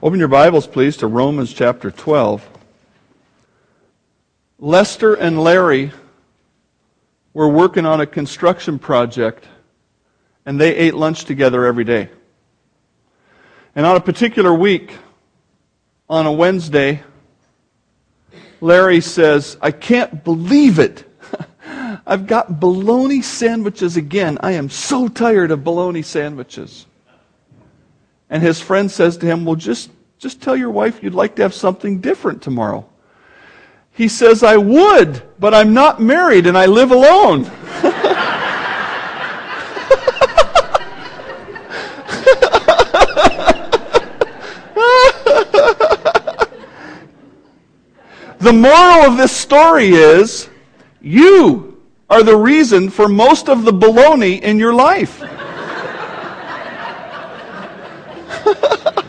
Open your Bibles, please, to Romans chapter 12. Lester and Larry were working on a construction project, and they ate lunch together every day. And on a particular week, on a Wednesday, Larry says, I can't believe it. I've got bologna sandwiches again. I am so tired of bologna sandwiches. And his friend says to him, Well, just, just tell your wife you'd like to have something different tomorrow. He says, I would, but I'm not married and I live alone. the moral of this story is you are the reason for most of the baloney in your life.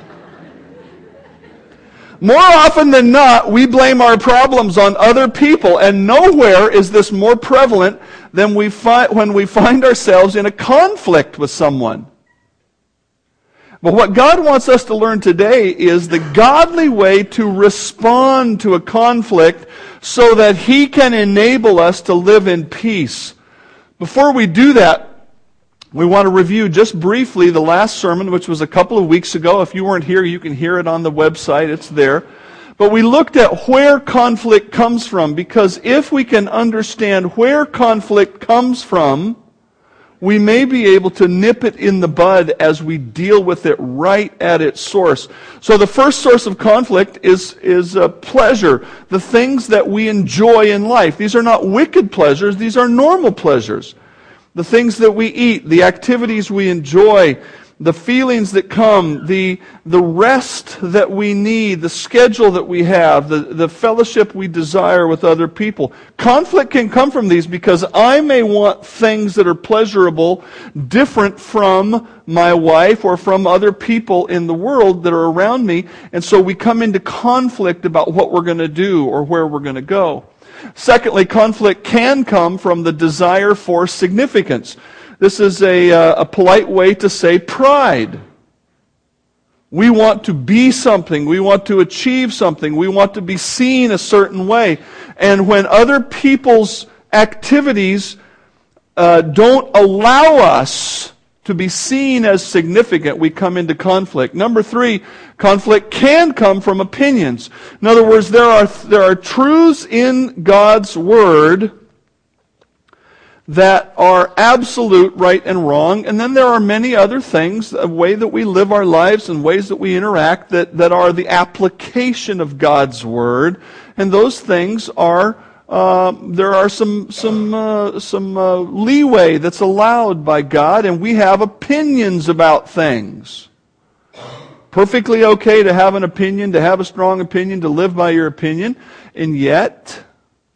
More often than not, we blame our problems on other people, and nowhere is this more prevalent than we find when we find ourselves in a conflict with someone. But what God wants us to learn today is the godly way to respond to a conflict so that He can enable us to live in peace. Before we do that, we want to review just briefly the last sermon, which was a couple of weeks ago. If you weren't here, you can hear it on the website. It's there. But we looked at where conflict comes from, because if we can understand where conflict comes from, we may be able to nip it in the bud as we deal with it right at its source. So the first source of conflict is, is uh, pleasure, the things that we enjoy in life. These are not wicked pleasures, these are normal pleasures the things that we eat, the activities we enjoy, the feelings that come, the, the rest that we need, the schedule that we have, the, the fellowship we desire with other people. Conflict can come from these because I may want things that are pleasurable different from my wife or from other people in the world that are around me. And so we come into conflict about what we're going to do or where we're going to go. Secondly, conflict can come from the desire for significance. This is a, uh, a polite way to say pride. We want to be something. We want to achieve something. We want to be seen a certain way. And when other people's activities uh, don't allow us to be seen as significant, we come into conflict. Number three, conflict can come from opinions. In other words, there are, there are truths in God's Word that are absolute right and wrong, and then there are many other things, a way that we live our lives and ways that we interact that, that are the application of God's Word, and those things are uh, there are some some uh, some uh, leeway that's allowed by God, and we have opinions about things. Perfectly okay to have an opinion, to have a strong opinion, to live by your opinion, and yet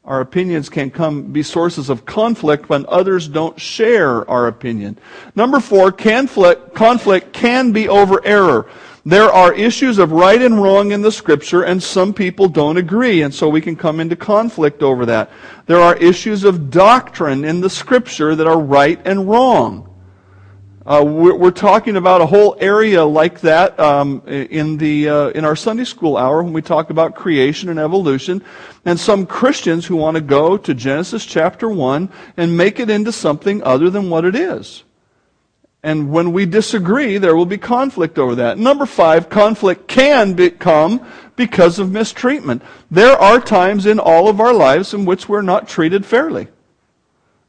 our opinions can come be sources of conflict when others don't share our opinion. Number four, conflict, conflict can be over error. There are issues of right and wrong in the scripture, and some people don't agree, and so we can come into conflict over that. There are issues of doctrine in the scripture that are right and wrong. Uh, we're, talking about a whole area like that um, in the uh, in our Sunday school hour when we talk about creation and evolution, and some Christians who want to go to Genesis chapter one and make it into something other than what it is. And when we disagree, there will be conflict over that. Number five, conflict can become because of mistreatment. There are times in all of our lives in which we're not treated fairly.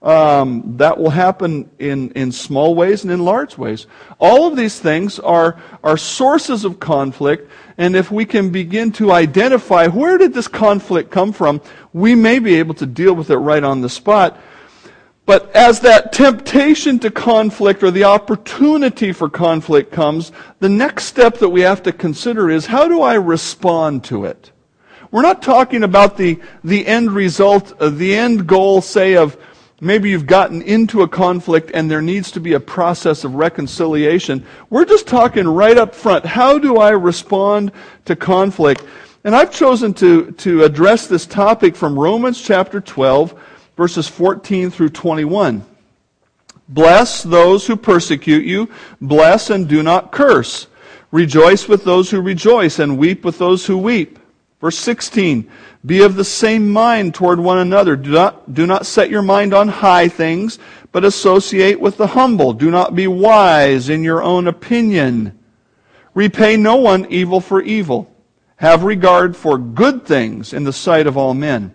Um, that will happen in, in small ways and in large ways. All of these things are, are sources of conflict, and if we can begin to identify where did this conflict come from, we may be able to deal with it right on the spot. But as that temptation to conflict or the opportunity for conflict comes, the next step that we have to consider is how do I respond to it? We're not talking about the, the end result, uh, the end goal, say, of maybe you've gotten into a conflict and there needs to be a process of reconciliation. We're just talking right up front. How do I respond to conflict? And I've chosen to, to address this topic from Romans chapter 12 verses 14 through 21. Bless those who persecute you, bless and do not curse. Rejoice with those who rejoice, and weep with those who weep. Verse 16, be of the same mind toward one another. Do not, do not set your mind on high things, but associate with the humble. Do not be wise in your own opinion. Repay no one evil for evil. Have regard for good things in the sight of all men.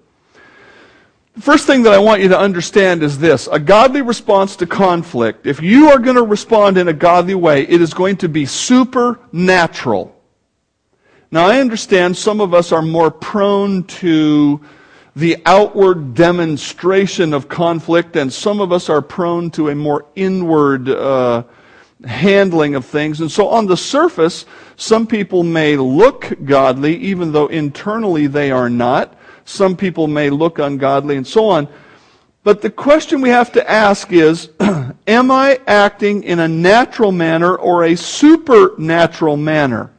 First thing that I want you to understand is this a godly response to conflict, if you are going to respond in a godly way, it is going to be supernatural. Now, I understand some of us are more prone to the outward demonstration of conflict, and some of us are prone to a more inward uh, handling of things. And so, on the surface, some people may look godly, even though internally they are not. Some people may look ungodly and so on. But the question we have to ask is, am I acting in a natural manner or a supernatural manner?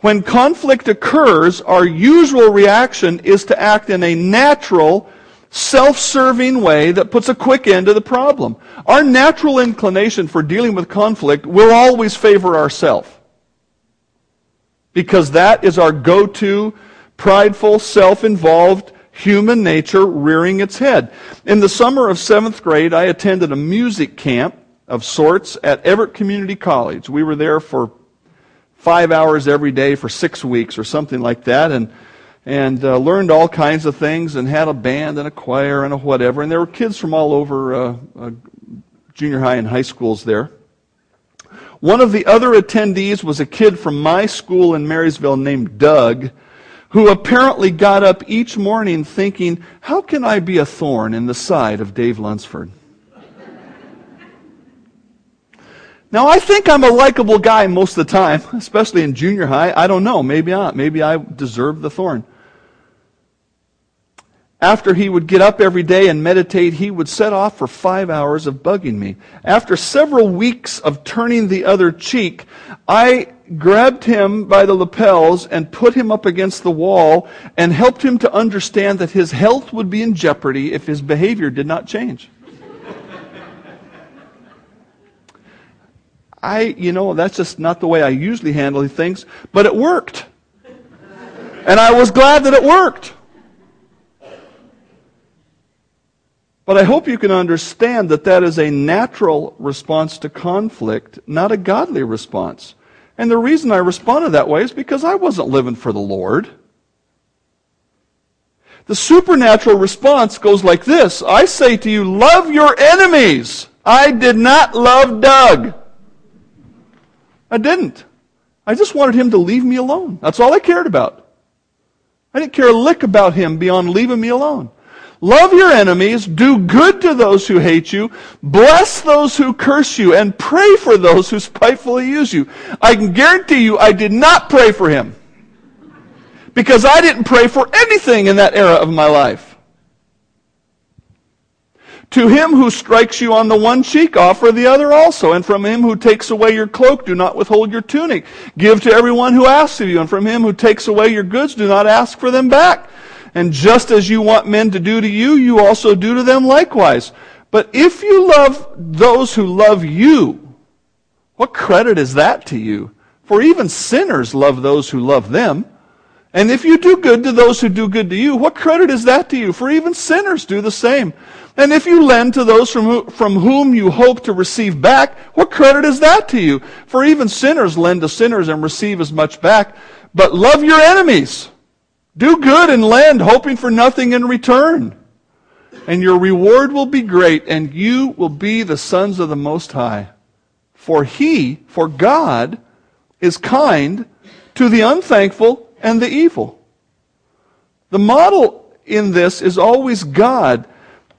When conflict occurs, our usual reaction is to act in a natural, self-serving way that puts a quick end to the problem. Our natural inclination for dealing with conflict will always favor ourselves. Because that is our go-to prideful, self-involved human nature rearing its head. In the summer of seventh grade, I attended a music camp of sorts at Everett Community College. We were there for five hours every day for six weeks or something like that, and and uh, learned all kinds of things and had a band and a choir and a whatever. And there were kids from all over uh, uh, junior high and high schools there. One of the other attendees was a kid from my school in Marysville named Doug who apparently got up each morning thinking, How can I be a thorn in the side of Dave Lunsford? Now, I think I'm a likable guy most of the time, especially in junior high. I don't know. Maybe not. Maybe I deserve the thorn. After he would get up every day and meditate, he would set off for five hours of bugging me. After several weeks of turning the other cheek, I grabbed him by the lapels and put him up against the wall and helped him to understand that his health would be in jeopardy if his behavior did not change. I, you know, that's just not the way I usually handle things, but it worked. And I was glad that it worked. But I hope you can understand that that is a natural response to conflict, not a godly response. And the reason I responded that way is because I wasn't living for the Lord. The supernatural response goes like this I say to you, love your enemies. I did not love Doug. I didn't. I just wanted him to leave me alone. That's all I cared about. I didn't care a lick about him beyond leaving me alone. Love your enemies, do good to those who hate you, bless those who curse you, and pray for those who spitefully use you. I can guarantee you I did not pray for him. Because I didn't pray for anything in that era of my life. To him who strikes you on the one cheek, offer the other also. And from him who takes away your cloak, do not withhold your tunic. Give to everyone who asks of you. And from him who takes away your goods, do not ask for them back. And just as you want men to do to you, you also do to them likewise. But if you love those who love you, what credit is that to you? For even sinners love those who love them. And if you do good to those who do good to you, what credit is that to you? For even sinners do the same. And if you lend to those from, who, from whom you hope to receive back, what credit is that to you? For even sinners lend to sinners and receive as much back. But love your enemies. Do good and lend, hoping for nothing in return. And your reward will be great, and you will be the sons of the Most High. For He, for God, is kind to the unthankful and the evil. The model in this is always God.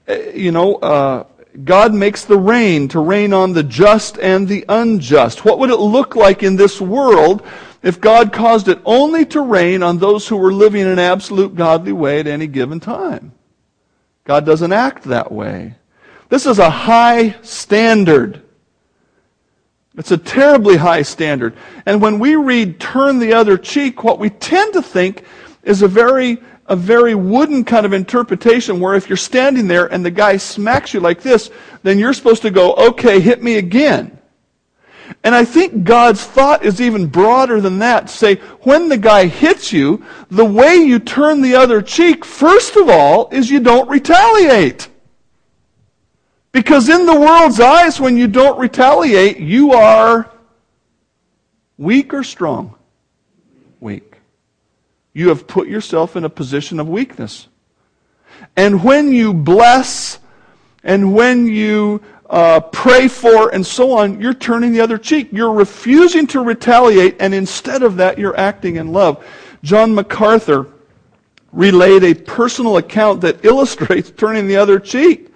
Uh, you know, uh, God makes the rain to rain on the just and the unjust. What would it look like in this world if God caused it only to rain on those who were living in an absolute godly way at any given time? God doesn't act that way. This is a high standard. It's a terribly high standard. And when we read turn the other cheek, what we tend to think is a very a very wooden kind of interpretation where if you're standing there and the guy smacks you like this, then you're supposed to go, okay, hit me again. And I think God's thought is even broader than that. Say, when the guy hits you, the way you turn the other cheek, first of all, is you don't retaliate. Because in the world's eyes, when you don't retaliate, you are weak or strong? Weak. You have put yourself in a position of weakness. And when you bless and when you uh, pray for and so on, you're turning the other cheek. You're refusing to retaliate, and instead of that, you're acting in love. John MacArthur relayed a personal account that illustrates turning the other cheek.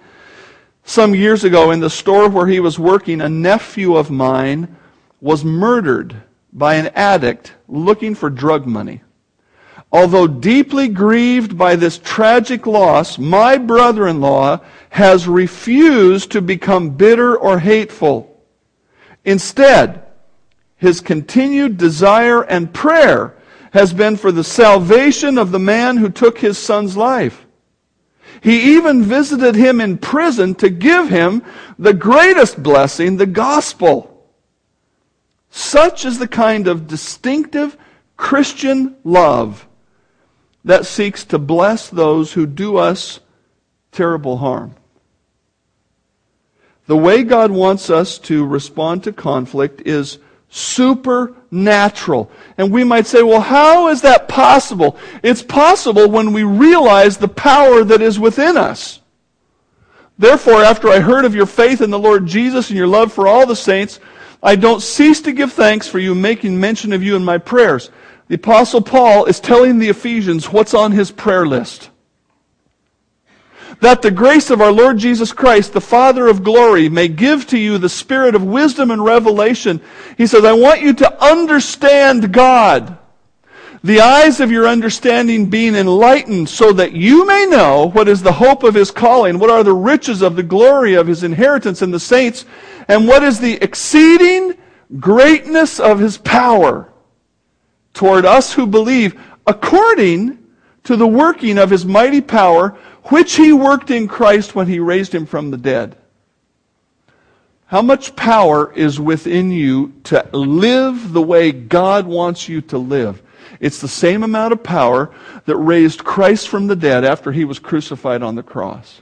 Some years ago, in the store where he was working, a nephew of mine was murdered by an addict looking for drug money. Although deeply grieved by this tragic loss, my brother in law has refused to become bitter or hateful. Instead, his continued desire and prayer has been for the salvation of the man who took his son's life. He even visited him in prison to give him the greatest blessing, the gospel. Such is the kind of distinctive Christian love that seeks to bless those who do us terrible harm. The way God wants us to respond to conflict is supernatural. And we might say, well, how is that possible? It's possible when we realize the power that is within us. Therefore, after I heard of your faith in the Lord Jesus and your love for all the saints, I don't cease to give thanks for you, making mention of you in my prayers. The Apostle Paul is telling the Ephesians what's on his prayer list that the grace of our Lord Jesus Christ, the Father of glory, may give to you the spirit of wisdom and revelation. He says, I want you to understand God. The eyes of your understanding being enlightened so that you may know what is the hope of his calling, what are the riches of the glory of his inheritance in the saints, and what is the exceeding greatness of his power toward us who believe according to the working of his mighty power which he worked in Christ when he raised him from the dead. How much power is within you to live the way God wants you to live? It's the same amount of power that raised Christ from the dead after he was crucified on the cross.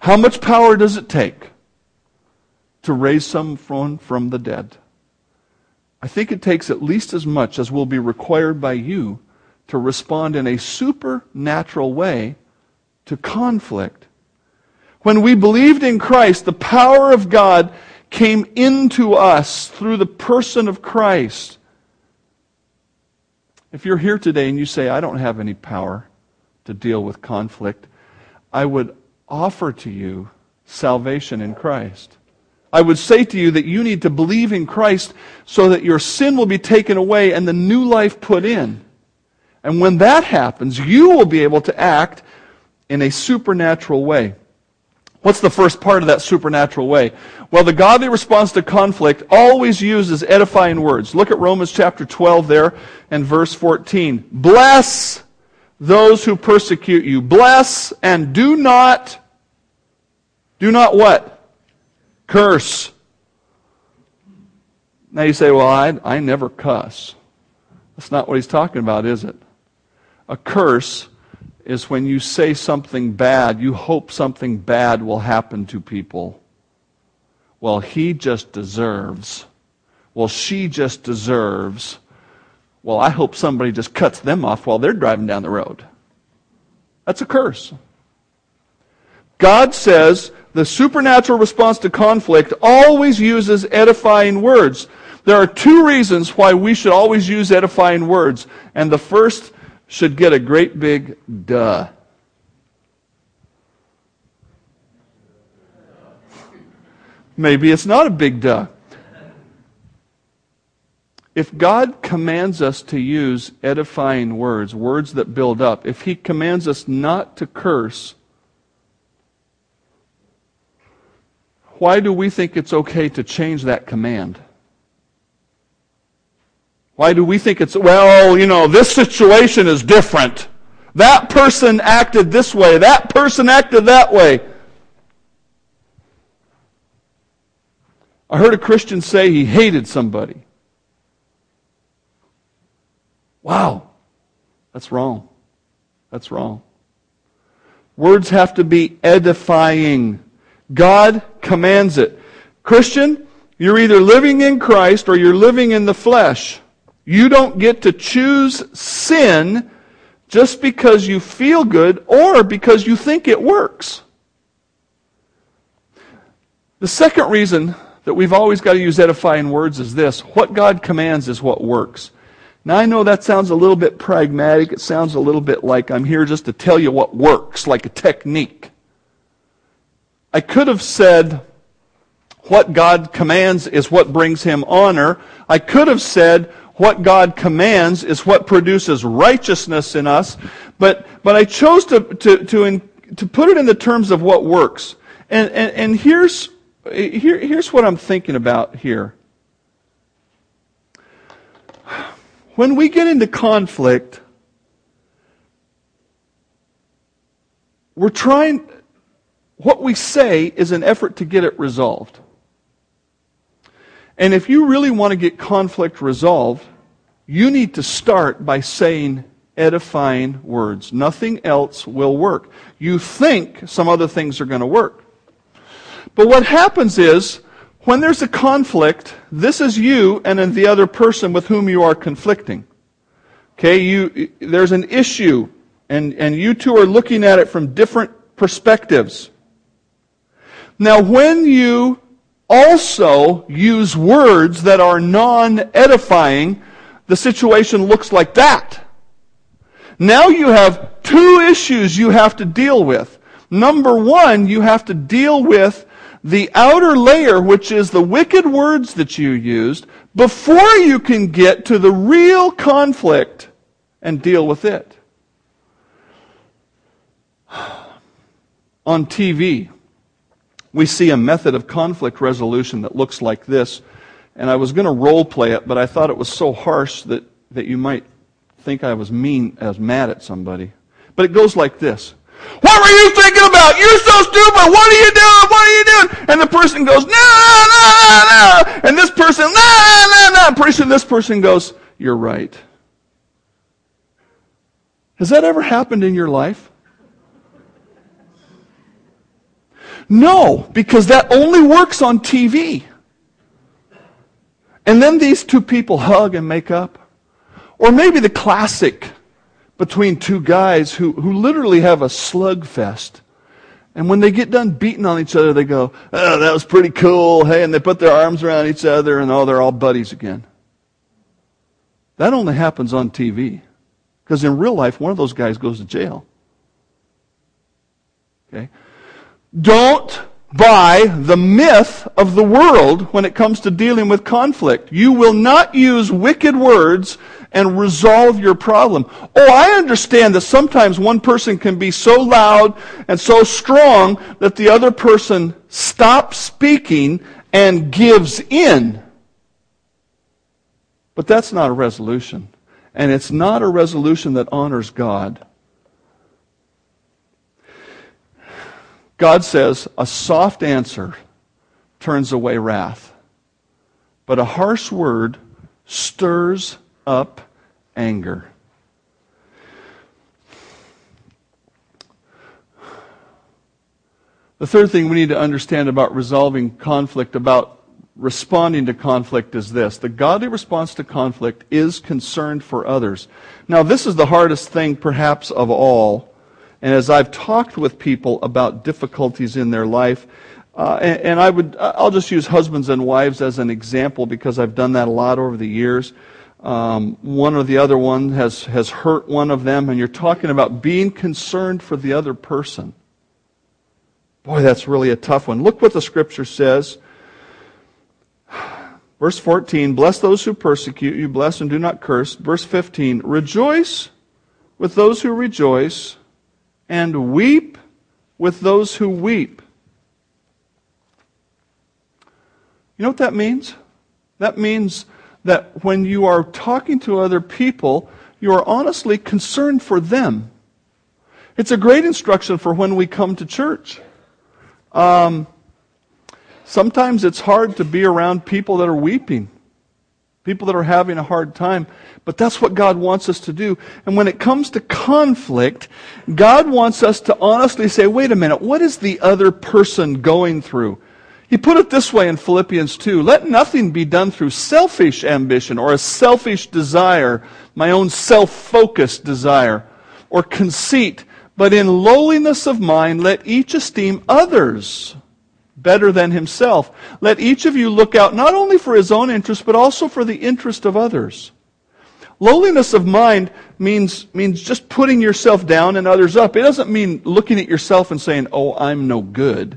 How much power does it take to raise someone from the dead? I think it takes at least as much as will be required by you to respond in a supernatural way to conflict. When we believed in Christ, the power of God came into us through the person of Christ. If you're here today and you say, I don't have any power to deal with conflict, I would offer to you salvation in Christ. I would say to you that you need to believe in Christ so that your sin will be taken away and the new life put in. And when that happens, you will be able to act in a supernatural way. What's the first part of that supernatural way? Well, the godly response to conflict always uses edifying words. Look at Romans chapter 12 there and verse 14. Bless those who persecute you. Bless and do not, do not what? Curse. Now you say, well, I, I never cuss. That's not what he's talking about, is it? A curse is when you say something bad, you hope something bad will happen to people. Well, he just deserves. Well, she just deserves. Well, I hope somebody just cuts them off while they're driving down the road. That's a curse. God says the supernatural response to conflict always uses edifying words. There are two reasons why we should always use edifying words. And the first should get a great big duh. maybe it's not a big duh. If God commands us to use edifying words, words that build up, if He commands us not to curse, why do we think it's okay to change that command? Why do we think it's, well, you know, this situation is different. That person acted this way. That person acted that way. I heard a Christian say he hated somebody. Wow. That's wrong. That's wrong. Words have to be edifying. God commands it. Christian, you're either living in Christ or you're living in the flesh. You don't get to choose sin just because you feel good or because you think it works. The second reason that we've always got to use edifying words is this what God commands is what works. Now, I know that sounds a little bit pragmatic. It sounds a little bit like I'm here just to tell you what works, like a technique. I could have said, what God commands is what brings him honor. I could have said, what God commands is what produces righteousness in us. But, but I chose to, to, to, in, to put it in the terms of what works. And, and, and here's, here, here's what I'm thinking about here. When we get into conflict, we're trying, what we say is an effort to get it resolved. And if you really want to get conflict resolved, you need to start by saying edifying words. Nothing else will work. You think some other things are going to work. But what happens is, when there's a conflict, this is you and then the other person with whom you are conflicting. Okay, you, there's an issue, and, and you two are looking at it from different perspectives. Now, when you also use words that are non edifying, the situation looks like that. Now you have two issues you have to deal with. Number one, you have to deal with the outer layer, which is the wicked words that you used, before you can get to the real conflict and deal with it. On TV, we see a method of conflict resolution that looks like this. And I was going to role play it, but I thought it was so harsh that, that you might think I was mean, I was mad at somebody. But it goes like this. What were you thinking about? You're so stupid. What are you doing? What are you doing? And the person goes, no, no, no, no. And this person, no, no, no. Pretty soon this person goes, you're right. Has that ever happened in your life? No, because that only works on TV. And then these two people hug and make up. Or maybe the classic between two guys who, who literally have a slugfest. And when they get done beating on each other, they go, oh, that was pretty cool. Hey, and they put their arms around each other and oh, they're all buddies again. That only happens on TV. Because in real life, one of those guys goes to jail. Okay? Don't buy the myth of the world when it comes to dealing with conflict. You will not use wicked words and resolve your problem. Oh, I understand that sometimes one person can be so loud and so strong that the other person stops speaking and gives in. But that's not a resolution. And it's not a resolution that honors God. God says a soft answer turns away wrath, but a harsh word stirs up anger. The third thing we need to understand about resolving conflict, about responding to conflict, is this the godly response to conflict is concerned for others. Now, this is the hardest thing, perhaps, of all and as I've talked with people about difficulties in their life, uh, and, and, I would, I'll just use husbands and wives as an example because I've done that a lot over the years. Um, one or the other one has, has hurt one of them, and you're talking about being concerned for the other person. Boy, that's really a tough one. Look what the scripture says. Verse 14, bless those who persecute you, bless and do not curse. Verse 15, rejoice with those who rejoice, and weep with those who weep. You know what that means? That means that when you are talking to other people, you are honestly concerned for them. It's a great instruction for when we come to church. Um, sometimes it's hard to be around people that are weeping, people that are having a hard time, but that's what God wants us to do. And when it comes to conflict, God wants us to honestly say, wait a minute, what is the other person going through? He put it this way in Philippians 2 Let nothing be done through selfish ambition or a selfish desire, my own self focused desire, or conceit, but in lowliness of mind, let each esteem others better than himself. Let each of you look out not only for his own interest, but also for the interest of others. Lowliness of mind means, means just putting yourself down and others up. It doesn't mean looking at yourself and saying, oh, I'm no good.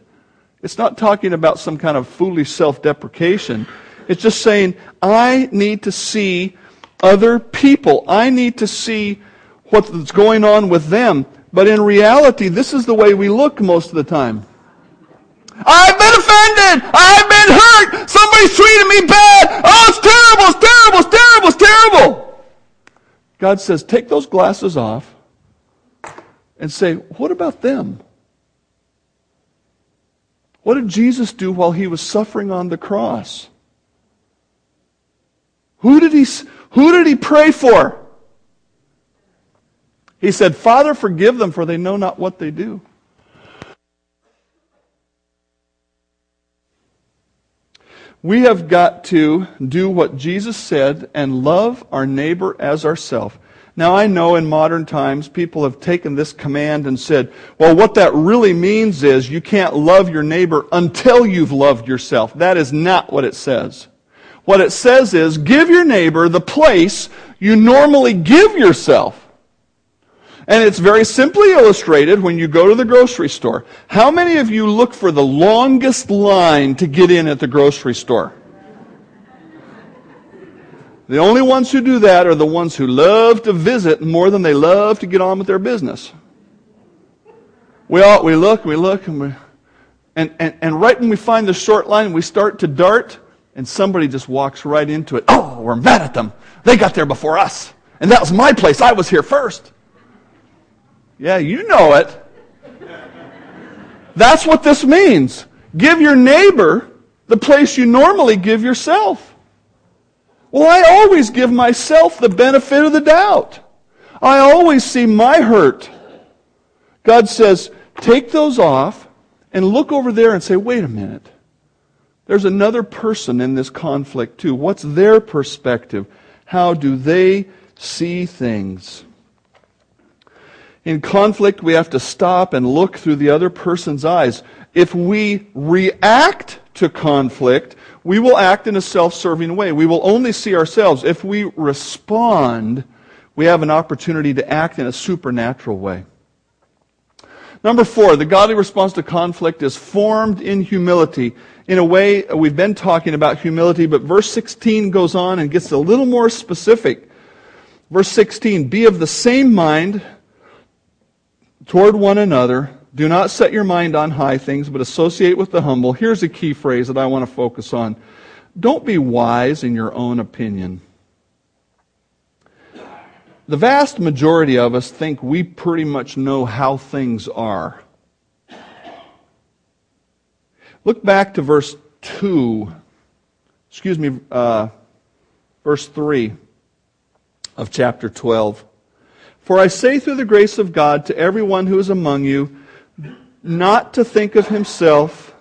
It's not talking about some kind of foolish self deprecation. It's just saying, I need to see other people. I need to see what's going on with them. But in reality, this is the way we look most of the time. I've been offended. I've been hurt. Somebody's treated me bad. Oh, it's terrible. It's terrible. It's terrible. It's terrible. God says, take those glasses off and say, what about them? What did Jesus do while he was suffering on the cross? Who did he, who did he pray for? He said, Father, forgive them, for they know not what they do. We have got to do what Jesus said and love our neighbor as ourselves. Now, I know in modern times people have taken this command and said, well, what that really means is you can't love your neighbor until you've loved yourself. That is not what it says. What it says is give your neighbor the place you normally give yourself. And it's very simply illustrated when you go to the grocery store. How many of you look for the longest line to get in at the grocery store? The only ones who do that are the ones who love to visit more than they love to get on with their business. We all we look, we look, and we and, and, and right when we find the short line, we start to dart, and somebody just walks right into it. Oh, we're mad at them. They got there before us. And that was my place. I was here first. Yeah, you know it. That's what this means. Give your neighbor the place you normally give yourself. Well, I always give myself the benefit of the doubt. I always see my hurt. God says, take those off and look over there and say, wait a minute. There's another person in this conflict too. What's their perspective? How do they see things? In conflict, we have to stop and look through the other person's eyes. If we react to conflict, we will act in a self serving way. We will only see ourselves. If we respond, we have an opportunity to act in a supernatural way. Number four, the godly response to conflict is formed in humility. In a way, we've been talking about humility, but verse 16 goes on and gets a little more specific. Verse 16, be of the same mind toward one another do not set your mind on high things, but associate with the humble. Here's a key phrase that I want to focus on. Don't be wise in your own opinion. The vast majority of us think we pretty much know how things are. Look back to verse 2, excuse me, uh, verse 3 of chapter 12. For I say through the grace of God to everyone who is among you, not to think of himself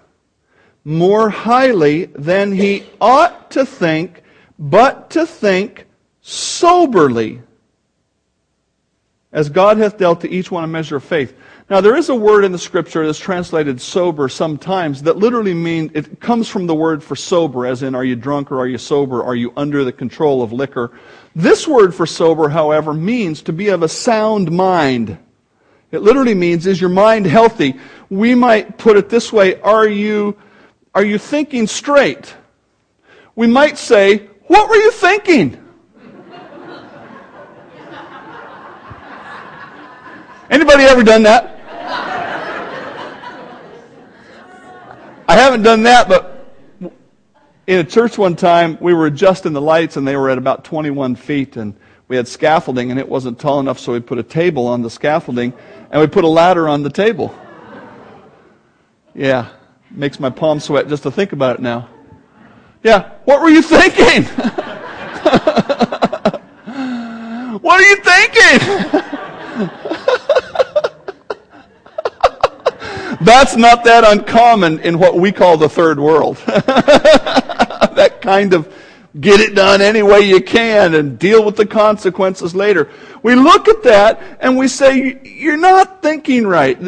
more highly than he ought to think, but to think soberly, as God hath dealt to each one a measure of faith. Now, there is a word in the scripture that's translated sober sometimes that literally means it comes from the word for sober, as in, are you drunk or are you sober? Are you under the control of liquor? This word for sober, however, means to be of a sound mind. It literally means, is your mind healthy? We might put it this way, are you, are you thinking straight? we might say, What were you thinking? Anybody ever done that? I haven't done that, but in a church one time, we were adjusting the lights and they were at about 21 feet and we had scaffolding and it wasn't tall enough, so we put a table on the scaffolding and we put a ladder on the table. Yeah, makes my palms sweat just to think about it now. Yeah, what were you thinking? what are you thinking? That's not that uncommon in what we call the third world. kind of get it done any way you can and deal with the consequences later. We look at that and we say, you're not thinking right.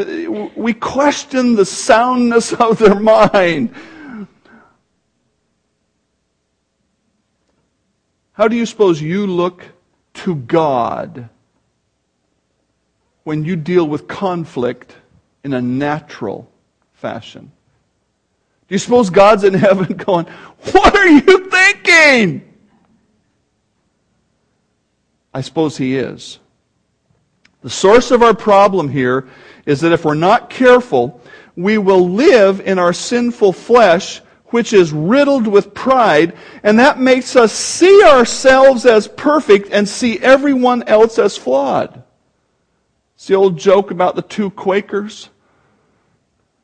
We question the soundness of their mind. How do you suppose you look to God when you deal with conflict in a natural fashion. You suppose God's in heaven going, What are you thinking? I suppose He is. The source of our problem here is that if we're not careful, we will live in our sinful flesh, which is riddled with pride, and that makes us see ourselves as perfect and see everyone else as flawed. It's the old joke about the two Quakers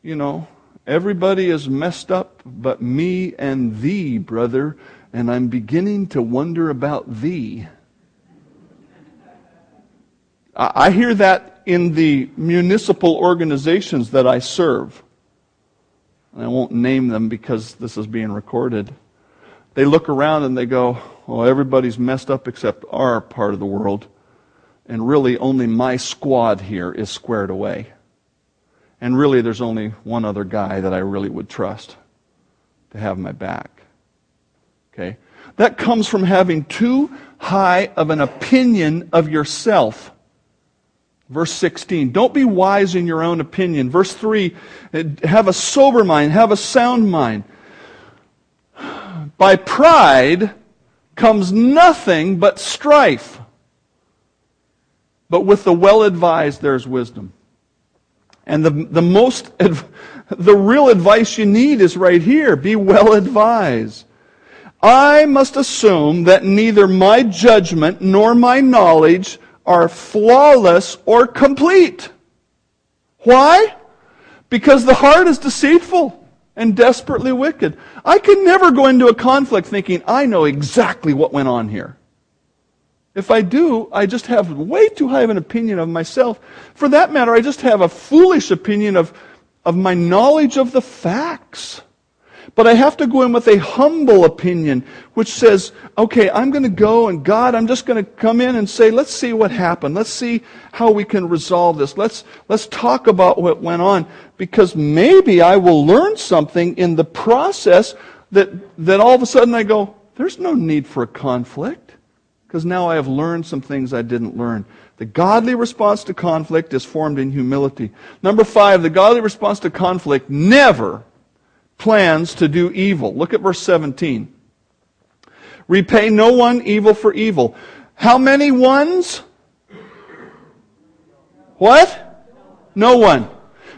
you know, everybody is messed up but me and thee, brother, and I'm beginning to wonder about thee. I hear that in the municipal organizations that I serve. I won't name them because this is being recorded. They look around and they go, Well, everybody's messed up except our part of the world. And really, only my squad here is squared away. And really, there's only one other guy that I really would trust to have my back. Okay? That comes from having too high of an opinion of yourself. Verse 16, don't be wise in your own opinion. Verse 3, have a sober mind, have a sound mind. By pride comes nothing but strife. But with the well advised, there's wisdom. And the, the most, the real advice you need is right here. Be well advised. I must assume that neither my judgment nor my knowledge are flawless or complete. Why? Because the heart is deceitful and desperately wicked. I can never go into a conflict thinking, I know exactly what went on here. If I do, I just have way too high of an opinion of myself. For that matter, I just have a foolish opinion of, of my knowledge of the facts. But I have to go in with a humble opinion, which says, okay, I'm going to go and God, I'm just going to come in and say, let's see what happened. Let's see how we can resolve this. Let's, let's talk about what went on because maybe I will learn something in the process that, that all of a sudden I go, there's no need for a conflict because now I have learned some things I didn't learn. The godly response to conflict is formed in humility. Number five, the godly response to conflict never plans to do evil. Look at verse 17. Repay no one evil for evil. How many ones? What? No one.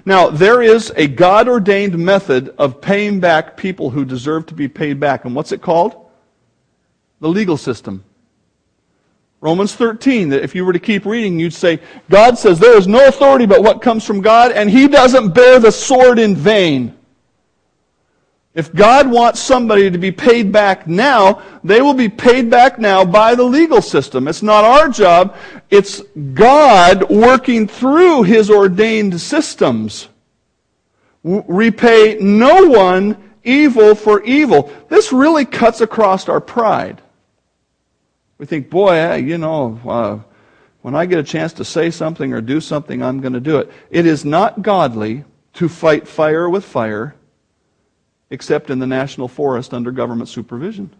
Now, there is a God ordained method of paying back people who deserve to be paid back. And what's it called? The legal system. Romans 13, that if you were to keep reading, you'd say, God says there is no authority but what comes from God, and He doesn't bear the sword in vain. If God wants somebody to be paid back now, they will be paid back now by the legal system. It's not our job. It's God working through His ordained systems. Repay no one evil for evil. This really cuts across our pride. We think, boy, you know, uh, when I get a chance to say something or do something, I'm going to do it. It is not godly to fight fire with fire except in the national forest under government supervision.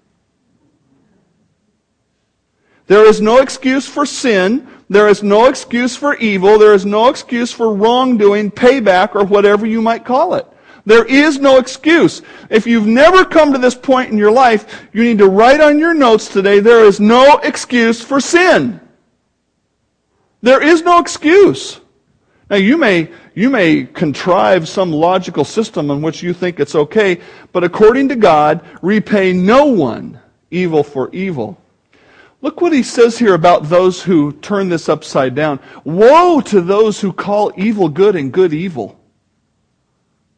There is no excuse for sin. There is no excuse for evil. There is no excuse for wrongdoing, payback, or whatever you might call it. There is no excuse. If you've never come to this point in your life, you need to write on your notes today, there is no excuse for sin. There is no excuse. Now you may, you may contrive some logical system in which you think it's okay, but according to God, repay no one evil for evil. Look what he says here about those who turn this upside down. Woe to those who call evil good and good evil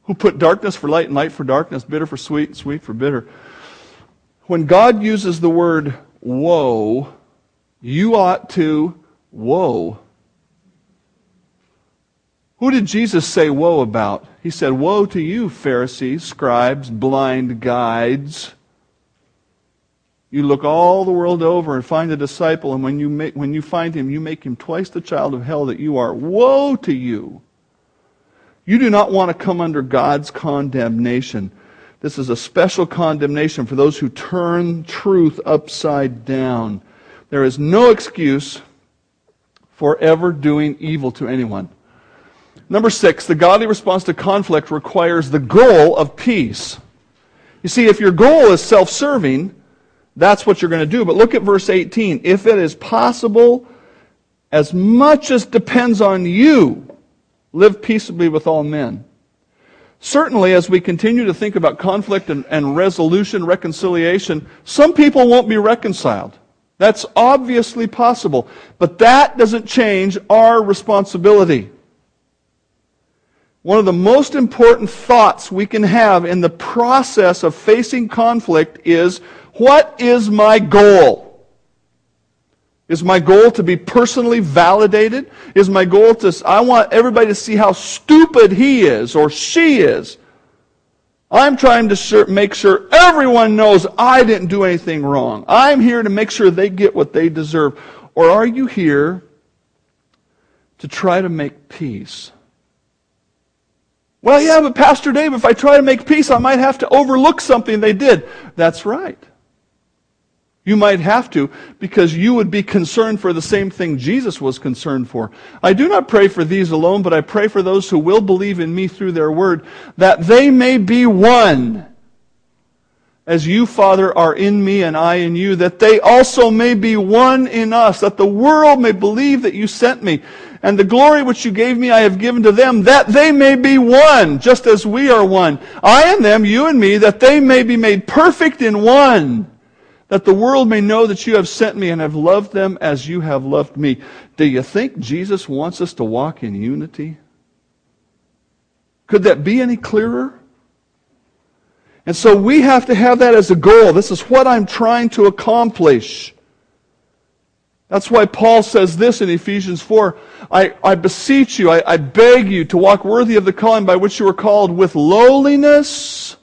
who put darkness for light and light for darkness, bitter for sweet and sweet for bitter. When God uses the word woe, you ought to woe. Who did Jesus say woe about? He said, Woe to you, Pharisees, scribes, blind guides. You look all the world over and find a disciple, and when you, make, when you find him, you make him twice the child of hell that you are. Woe to you! You do not want to come under God's condemnation. This is a special condemnation for those who turn truth upside down. There is no excuse for ever doing evil to anyone. Number six, the godly response to conflict requires the goal of peace. You see, if your goal is self serving, that's what you're going to do. But look at verse 18. If it is possible, as much as depends on you, live peaceably with all men. Certainly, as we continue to think about conflict and, and, resolution, reconciliation, some people won't be reconciled. That's obviously possible. But that doesn't change our responsibility. One of the most important thoughts we can have in the process of facing conflict is what is my goal? Is my goal to be personally validated? Is my goal to, I want everybody to see how stupid he is or she is. I'm trying to make sure everyone knows I didn't do anything wrong. I'm here to make sure they get what they deserve. Or are you here to try to make peace? Well, yeah, but Pastor Dave, if I try to make peace, I might have to overlook something they did. That's right. You might have to because you would be concerned for the same thing Jesus was concerned for. I do not pray for these alone, but I pray for those who will believe in me through their word, that they may be one. As you, Father, are in me and I in you, that they also may be one in us, that the world may believe that you sent me. And the glory which you gave me I have given to them, that they may be one, just as we are one. I and them, you and me, that they may be made perfect in one that the world may know that you have sent me and have loved them as you have loved me. Do you think Jesus wants us to walk in unity? Could that be any clearer? And so we have to have that as a goal. This is what I'm trying to accomplish. That's why Paul says this in Ephesians 4 I, I beseech you, I, I beg you to walk worthy of the calling by which you were called with lowliness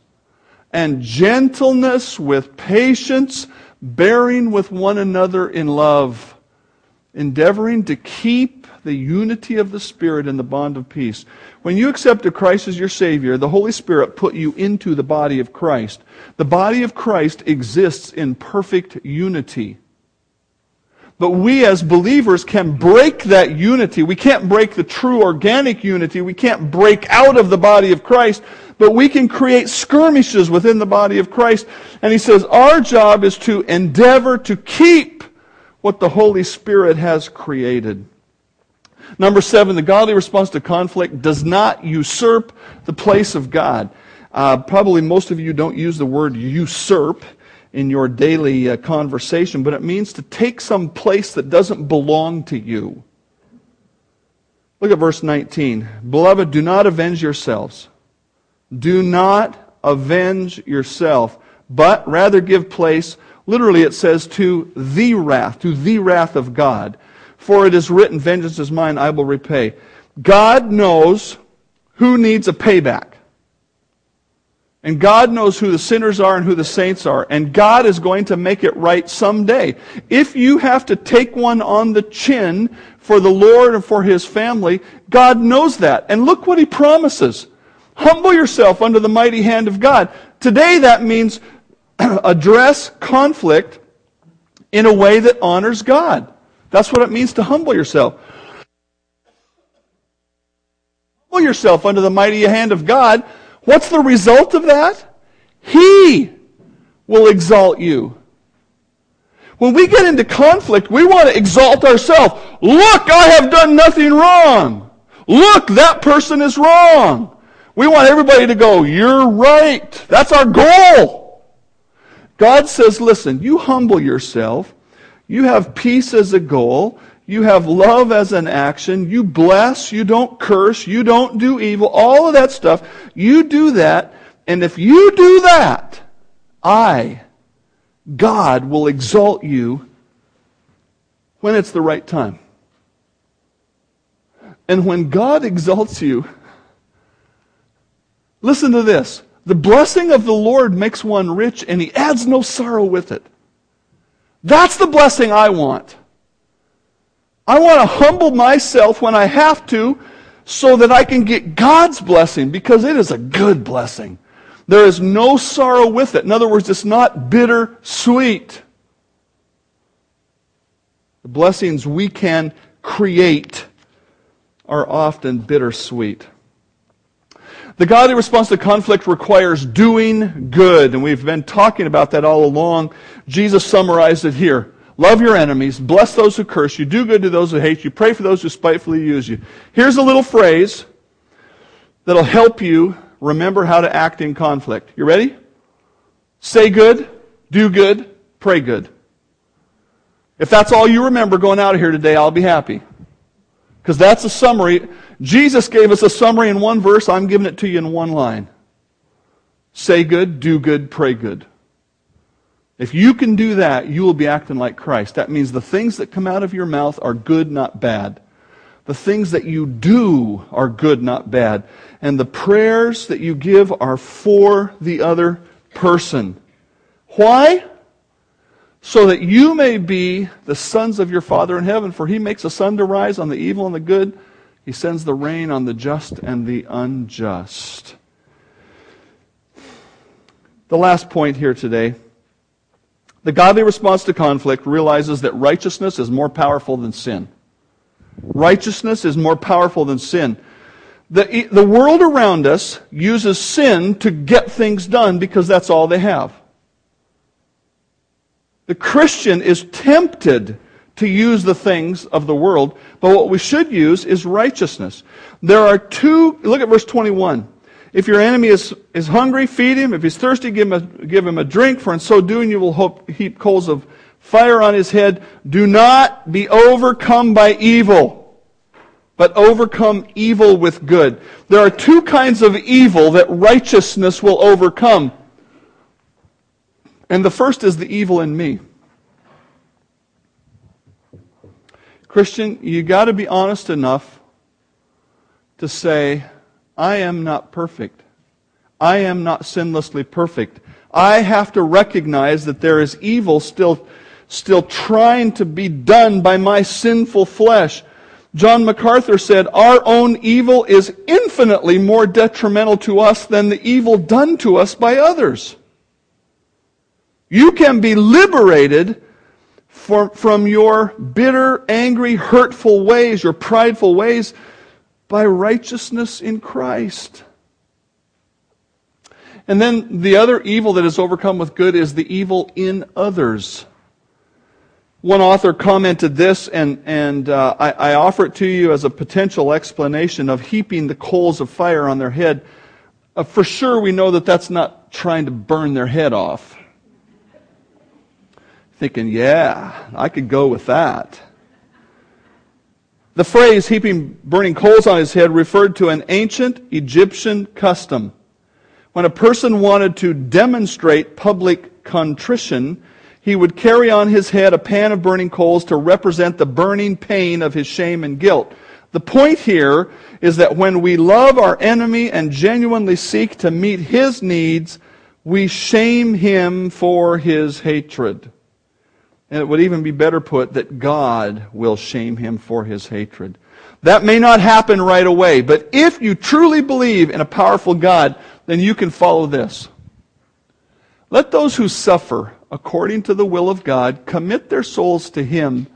and gentleness with patience, bearing with one another in love, endeavoring to keep the unity of the Spirit in the bond of peace. When you accepted Christ as your Savior, the Holy Spirit put you into the body of Christ. The body of Christ exists in perfect unity. But we as believers can break that unity. We can't break the true organic unity. We can't break out of the body of Christ, but we can create skirmishes within the body of Christ. And he says our job is to endeavor to keep what the Holy Spirit has created. Number seven, the godly response to conflict does not usurp the place of God. Uh, probably most of you don't use the word usurp in your daily uh, conversation, but it means to take some place that doesn't belong to you. Look at verse 19. Beloved, do not avenge yourselves. Do not avenge yourself, but rather give place, literally it says, to the wrath, to the wrath of God. For it is written, Vengeance is mine, I will repay. God knows who needs a payback. And God knows who the sinners are and who the saints are. And God is going to make it right someday. If you have to take one on the chin for the Lord and for His family, God knows that. And look what He promises. Humble yourself under the mighty hand of God. Today that means address conflict in a way that honors God. That's what it means to humble yourself. Humble yourself under the mighty hand of God What's the result of that? He will exalt you. When we get into conflict, we want to exalt ourselves. Look, I have done nothing wrong. Look, that person is wrong. We want everybody to go, you're right. That's our goal. God says, listen, you humble yourself. You have peace as a goal. You have love as an action. You bless. You don't curse. You don't do evil. All of that stuff. You do that. And if you do that, I, God, will exalt you when it's the right time. And when God exalts you, listen to this. The blessing of the Lord makes one rich, and he adds no sorrow with it. That's the blessing I want. I want to humble myself when I have to so that I can get God's blessing because it is a good blessing. There is no sorrow with it. In other words, it's not bitter sweet. The blessings we can create are often bittersweet. The godly response to conflict requires doing good, and we've been talking about that all along. Jesus summarized it here. Love your enemies, bless those who curse you, do good to those who hate you, pray for those who spitefully use you. Here's a little phrase that'll help you remember how to act in conflict. You ready? Say good, do good, pray good. If that's all you remember going out of here today, I'll be happy. Because that's a summary. Jesus gave us a summary in one verse. I'm giving it to you in one line. Say good, do good, pray good. If you can do that, you will be acting like Christ. That means the things that come out of your mouth are good, not bad. The things that you do are good, not bad. And the prayers that you give are for the other person. Why? So that you may be the sons of your Father in heaven. For he makes the sun to rise on the evil and the good, he sends the rain on the just and the unjust. The last point here today. The godly response to conflict realizes that righteousness is more powerful than sin. Righteousness is more powerful than sin. The, the world around us uses sin to get things done because that's all they have. The Christian is tempted to use the things of the world, but what we should use is righteousness. There are two, look at verse 21. If your enemy is, is hungry, feed him. If he's thirsty, give him, a, give him a drink, for in so doing you will hope, heap coals of fire on his head. Do not be overcome by evil, but overcome evil with good. There are two kinds of evil that righteousness will overcome. And the first is the evil in me. Christian, you got to be honest enough to say, I am not perfect. I am not sinlessly perfect. I have to recognize that there is evil still, still trying to be done by my sinful flesh. John MacArthur said, Our own evil is infinitely more detrimental to us than the evil done to us by others. You can be liberated from, from your bitter, angry, hurtful ways, your prideful ways, by righteousness in Christ. And then the other evil that is overcome with good is the evil in others. One author commented this, and, and uh, I, I offer it to you as a potential explanation of heaping the coals of fire on their head. Uh, for sure, we know that that's not trying to burn their head off thinking, yeah, I could go with that. The phrase heaping burning coals on his head referred to an ancient Egyptian custom. When a person wanted to demonstrate public contrition, he would carry on his head a pan of burning coals to represent the burning pain of his shame and guilt. The point here is that when we love our enemy and genuinely seek to meet his needs, we shame him for his hatred. And it would even be better put that God will shame him for his hatred. That may not happen right away, but if you truly believe in a powerful God, then you can follow this. Let those who suffer according to the will of God commit their souls to Him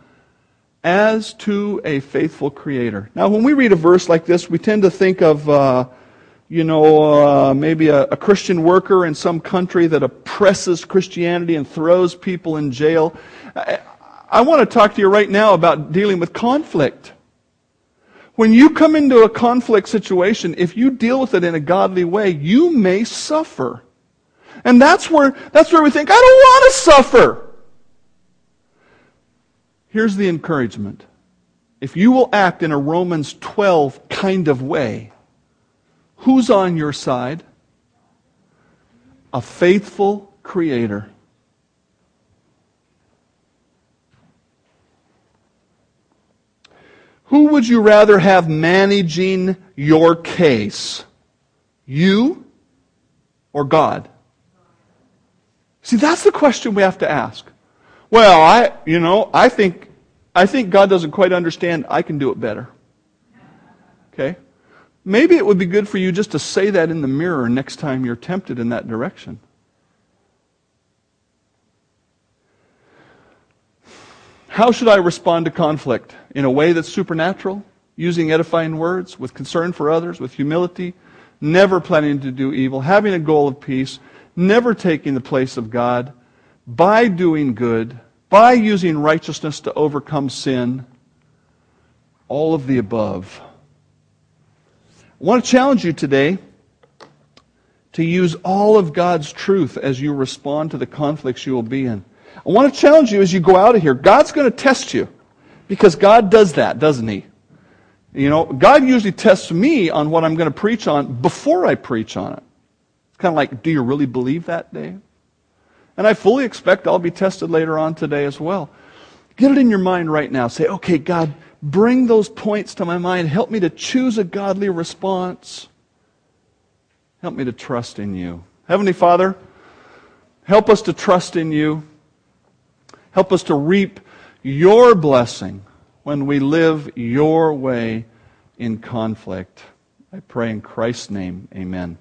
as to a faithful Creator. Now, when we read a verse like this, we tend to think of uh, you know, uh, maybe a, a Christian worker in some country that oppresses Christianity and throws people in jail. I, I want to talk to you right now about dealing with conflict. When you come into a conflict situation, if you deal with it in a godly way, you may suffer. And that's where, that's where we think, I don't want to suffer. Here's the encouragement. If you will act in a Romans 12 kind of way, who's on your side? A faithful Creator. Who would you rather have managing your case? You or God? See, that's the question we have to ask. Well, I, you know, I think, I think God doesn't quite understand. I can do it better. Okay? Maybe it would be good for you just to say that in the mirror next time you're tempted in that direction. How should I respond to conflict? In a way that's supernatural, using edifying words, with concern for others, with humility, never planning to do evil, having a goal of peace, never taking the place of God, by doing good, by using righteousness to overcome sin, all of the above. I want to challenge you today to use all of God's truth as you respond to the conflicts you will be in. I want to challenge you as you go out of here. God's going to test you because God does that, doesn't He? You know, God usually tests me on what I'm going to preach on before I preach on it. It's kind of like, do you really believe that, Dave? And I fully expect I'll be tested later on today as well. Get it in your mind right now. Say, okay, God, bring those points to my mind. Help me to choose a godly response. Help me to trust in you. Heavenly Father, help us to trust in you. Help us to reap your blessing when we live your way in conflict. I pray in Christ's name, amen.